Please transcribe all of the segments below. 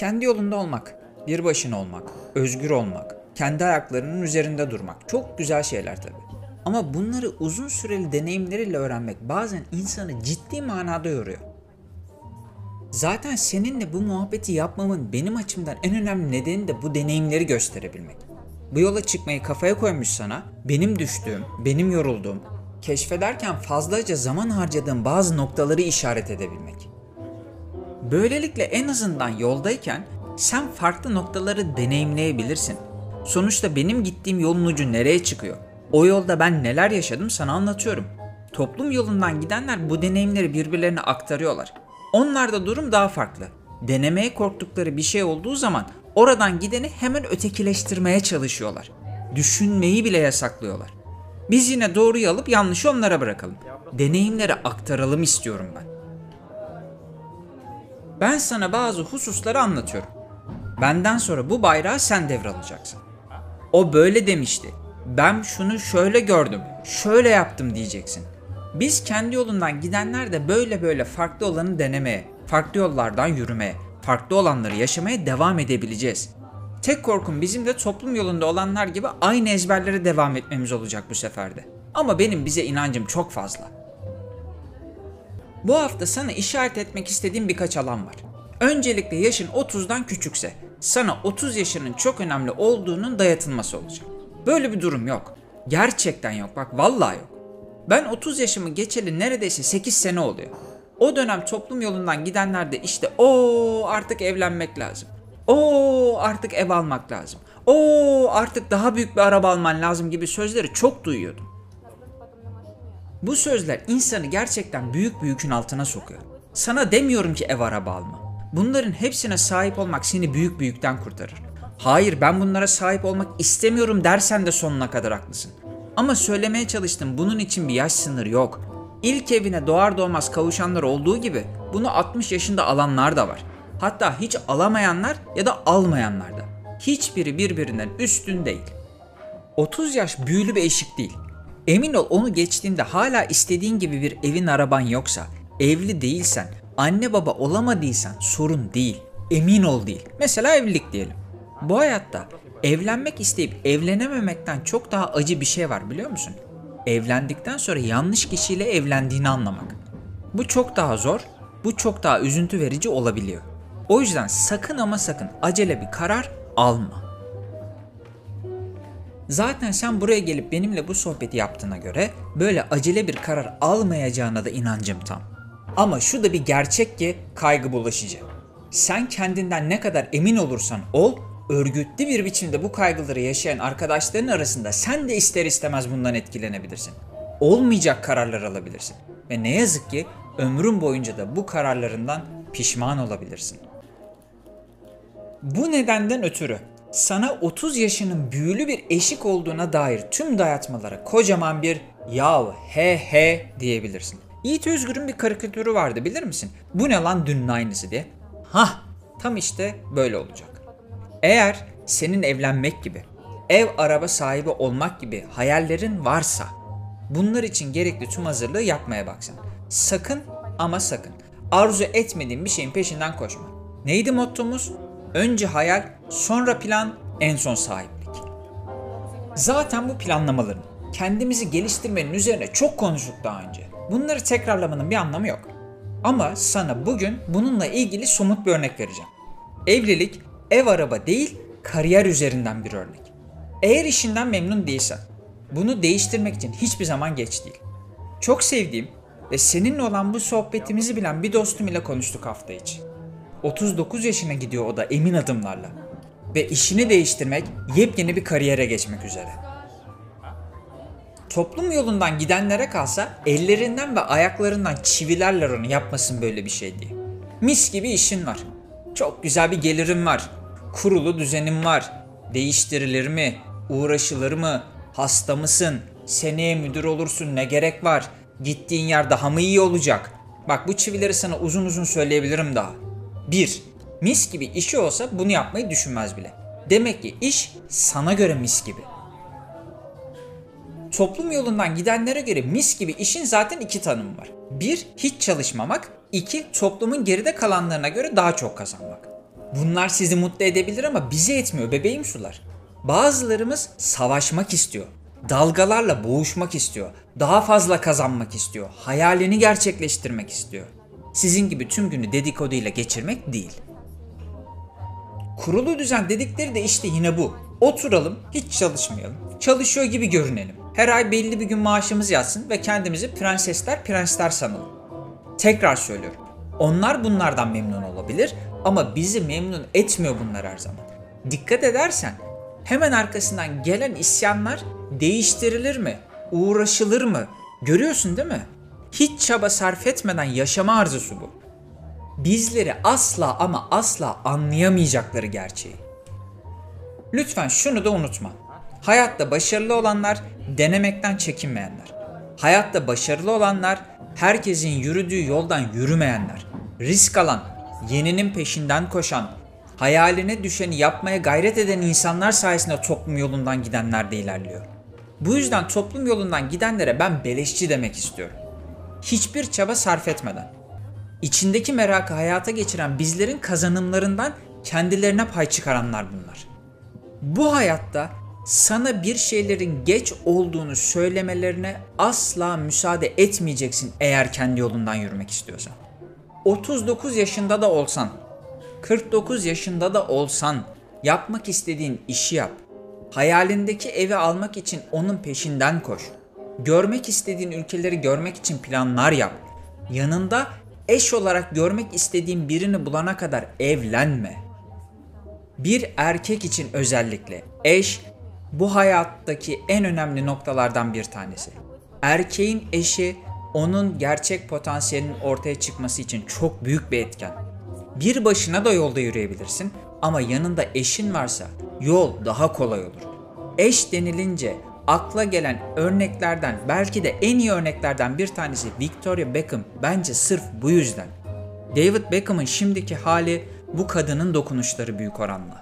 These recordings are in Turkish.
Kendi yolunda olmak, bir başına olmak, özgür olmak, kendi ayaklarının üzerinde durmak çok güzel şeyler tabii. Ama bunları uzun süreli deneyimleriyle öğrenmek bazen insanı ciddi manada yoruyor. Zaten seninle bu muhabbeti yapmamın benim açımdan en önemli nedeni de bu deneyimleri gösterebilmek. Bu yola çıkmayı kafaya koymuş sana, benim düştüğüm, benim yorulduğum, keşfederken fazlaca zaman harcadığım bazı noktaları işaret edebilmek. Böylelikle en azından yoldayken sen farklı noktaları deneyimleyebilirsin. Sonuçta benim gittiğim yolun ucu nereye çıkıyor? O yolda ben neler yaşadım sana anlatıyorum. Toplum yolundan gidenler bu deneyimleri birbirlerine aktarıyorlar. Onlarda durum daha farklı. Denemeye korktukları bir şey olduğu zaman oradan gideni hemen ötekileştirmeye çalışıyorlar. Düşünmeyi bile yasaklıyorlar. Biz yine doğruyu alıp yanlışı onlara bırakalım. Deneyimleri aktaralım istiyorum ben. Ben sana bazı hususları anlatıyorum. Benden sonra bu bayrağı sen devralacaksın. O böyle demişti. Ben şunu şöyle gördüm, şöyle yaptım diyeceksin. Biz kendi yolundan gidenler de böyle böyle farklı olanı denemeye, farklı yollardan yürümeye, farklı olanları yaşamaya devam edebileceğiz. Tek korkum bizim de toplum yolunda olanlar gibi aynı ezberlere devam etmemiz olacak bu seferde. Ama benim bize inancım çok fazla. Bu hafta sana işaret etmek istediğim birkaç alan var. Öncelikle yaşın 30'dan küçükse sana 30 yaşının çok önemli olduğunun dayatılması olacak. Böyle bir durum yok. Gerçekten yok. Bak vallahi yok. Ben 30 yaşımı geçeli neredeyse 8 sene oluyor. O dönem toplum yolundan gidenler de işte o artık evlenmek lazım. O artık ev almak lazım. O artık daha büyük bir araba alman lazım gibi sözleri çok duyuyordum. Bu sözler insanı gerçekten büyük bir yükün altına sokuyor. Sana demiyorum ki ev araba alma. Bunların hepsine sahip olmak seni büyük bir yükten kurtarır. Hayır ben bunlara sahip olmak istemiyorum dersen de sonuna kadar haklısın. Ama söylemeye çalıştım bunun için bir yaş sınırı yok. İlk evine doğar doğmaz kavuşanlar olduğu gibi bunu 60 yaşında alanlar da var. Hatta hiç alamayanlar ya da almayanlar da. Hiçbiri birbirinden üstün değil. 30 yaş büyülü bir eşik değil. Emin ol onu geçtiğinde hala istediğin gibi bir evin araban yoksa, evli değilsen, anne baba olamadıysan sorun değil. Emin ol değil. Mesela evlilik diyelim. Bu hayatta evlenmek isteyip evlenememekten çok daha acı bir şey var biliyor musun? Evlendikten sonra yanlış kişiyle evlendiğini anlamak. Bu çok daha zor, bu çok daha üzüntü verici olabiliyor. O yüzden sakın ama sakın acele bir karar alma. Zaten sen buraya gelip benimle bu sohbeti yaptığına göre böyle acele bir karar almayacağına da inancım tam. Ama şu da bir gerçek ki kaygı bulaşıcı. Sen kendinden ne kadar emin olursan ol, örgütlü bir biçimde bu kaygıları yaşayan arkadaşların arasında sen de ister istemez bundan etkilenebilirsin. Olmayacak kararlar alabilirsin. Ve ne yazık ki ömrün boyunca da bu kararlarından pişman olabilirsin. Bu nedenden ötürü sana 30 yaşının büyülü bir eşik olduğuna dair tüm dayatmalara kocaman bir yav he he diyebilirsin. Yiğit Özgür'ün bir karikatürü vardı bilir misin? Bu ne lan dünün aynısı diye. Hah tam işte böyle olacak. Eğer senin evlenmek gibi, ev araba sahibi olmak gibi hayallerin varsa bunlar için gerekli tüm hazırlığı yapmaya baksan. Sakın ama sakın arzu etmediğin bir şeyin peşinden koşma. Neydi mottomuz? Önce hayal, sonra plan, en son sahiplik. Zaten bu planlamaların kendimizi geliştirmenin üzerine çok konuştuk daha önce. Bunları tekrarlamanın bir anlamı yok. Ama sana bugün bununla ilgili somut bir örnek vereceğim. Evlilik ev araba değil, kariyer üzerinden bir örnek. Eğer işinden memnun değilsen, bunu değiştirmek için hiçbir zaman geç değil. Çok sevdiğim ve seninle olan bu sohbetimizi bilen bir dostum ile konuştuk hafta içi. 39 yaşına gidiyor o da emin adımlarla. Ve işini değiştirmek, yepyeni bir kariyere geçmek üzere. Toplum yolundan gidenlere kalsa ellerinden ve ayaklarından çivilerler onu yapmasın böyle bir şey diye. Mis gibi işin var. Çok güzel bir gelirim var. Kurulu düzenim var. Değiştirilir mi? Uğraşılır mı? Hasta mısın? Seneye müdür olursun ne gerek var? Gittiğin yer daha mı iyi olacak? Bak bu çivileri sana uzun uzun söyleyebilirim daha. 1. Mis gibi işi olsa bunu yapmayı düşünmez bile. Demek ki iş sana göre mis gibi. Toplum yolundan gidenlere göre mis gibi işin zaten iki tanımı var. Bir, hiç çalışmamak. iki toplumun geride kalanlarına göre daha çok kazanmak. Bunlar sizi mutlu edebilir ama bizi etmiyor bebeğim sular. Bazılarımız savaşmak istiyor. Dalgalarla boğuşmak istiyor. Daha fazla kazanmak istiyor. Hayalini gerçekleştirmek istiyor. Sizin gibi tüm günü dedikoduyla geçirmek değil. Kurulu düzen dedikleri de işte yine bu. Oturalım, hiç çalışmayalım. Çalışıyor gibi görünelim. Her ay belli bir gün maaşımız yatsın ve kendimizi prensesler prensler sanalım. Tekrar söylüyorum. Onlar bunlardan memnun olabilir ama bizi memnun etmiyor bunlar her zaman. Dikkat edersen hemen arkasından gelen isyanlar değiştirilir mi? Uğraşılır mı? Görüyorsun değil mi? Hiç çaba sarf etmeden yaşama arzusu bu. Bizleri asla ama asla anlayamayacakları gerçeği. Lütfen şunu da unutma. Hayatta başarılı olanlar denemekten çekinmeyenler. Hayatta başarılı olanlar herkesin yürüdüğü yoldan yürümeyenler. Risk alan, yeninin peşinden koşan, hayaline düşeni yapmaya gayret eden insanlar sayesinde toplum yolundan gidenler de ilerliyor. Bu yüzden toplum yolundan gidenlere ben beleşçi demek istiyorum. Hiçbir çaba sarf etmeden. İçindeki merakı hayata geçiren bizlerin kazanımlarından kendilerine pay çıkaranlar bunlar. Bu hayatta sana bir şeylerin geç olduğunu söylemelerine asla müsaade etmeyeceksin eğer kendi yolundan yürümek istiyorsan. 39 yaşında da olsan, 49 yaşında da olsan yapmak istediğin işi yap. Hayalindeki evi almak için onun peşinden koş. Görmek istediğin ülkeleri görmek için planlar yap. Yanında eş olarak görmek istediğin birini bulana kadar evlenme. Bir erkek için özellikle eş bu hayattaki en önemli noktalardan bir tanesi. Erkeğin eşi onun gerçek potansiyelinin ortaya çıkması için çok büyük bir etken. Bir başına da yolda yürüyebilirsin ama yanında eşin varsa yol daha kolay olur. Eş denilince akla gelen örneklerden belki de en iyi örneklerden bir tanesi Victoria Beckham bence sırf bu yüzden. David Beckham'ın şimdiki hali bu kadının dokunuşları büyük oranla.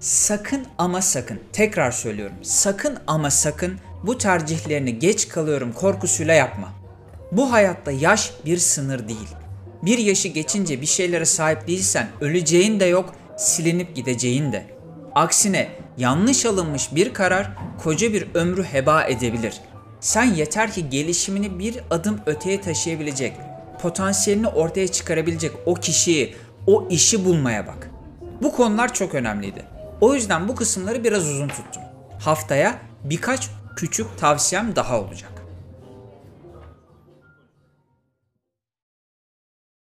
Sakın ama sakın, tekrar söylüyorum, sakın ama sakın bu tercihlerini geç kalıyorum korkusuyla yapma. Bu hayatta yaş bir sınır değil. Bir yaşı geçince bir şeylere sahip değilsen öleceğin de yok, silinip gideceğin de. Aksine yanlış alınmış bir karar koca bir ömrü heba edebilir. Sen yeter ki gelişimini bir adım öteye taşıyabilecek, potansiyelini ortaya çıkarabilecek o kişiyi, o işi bulmaya bak. Bu konular çok önemliydi. O yüzden bu kısımları biraz uzun tuttum. Haftaya birkaç küçük tavsiyem daha olacak.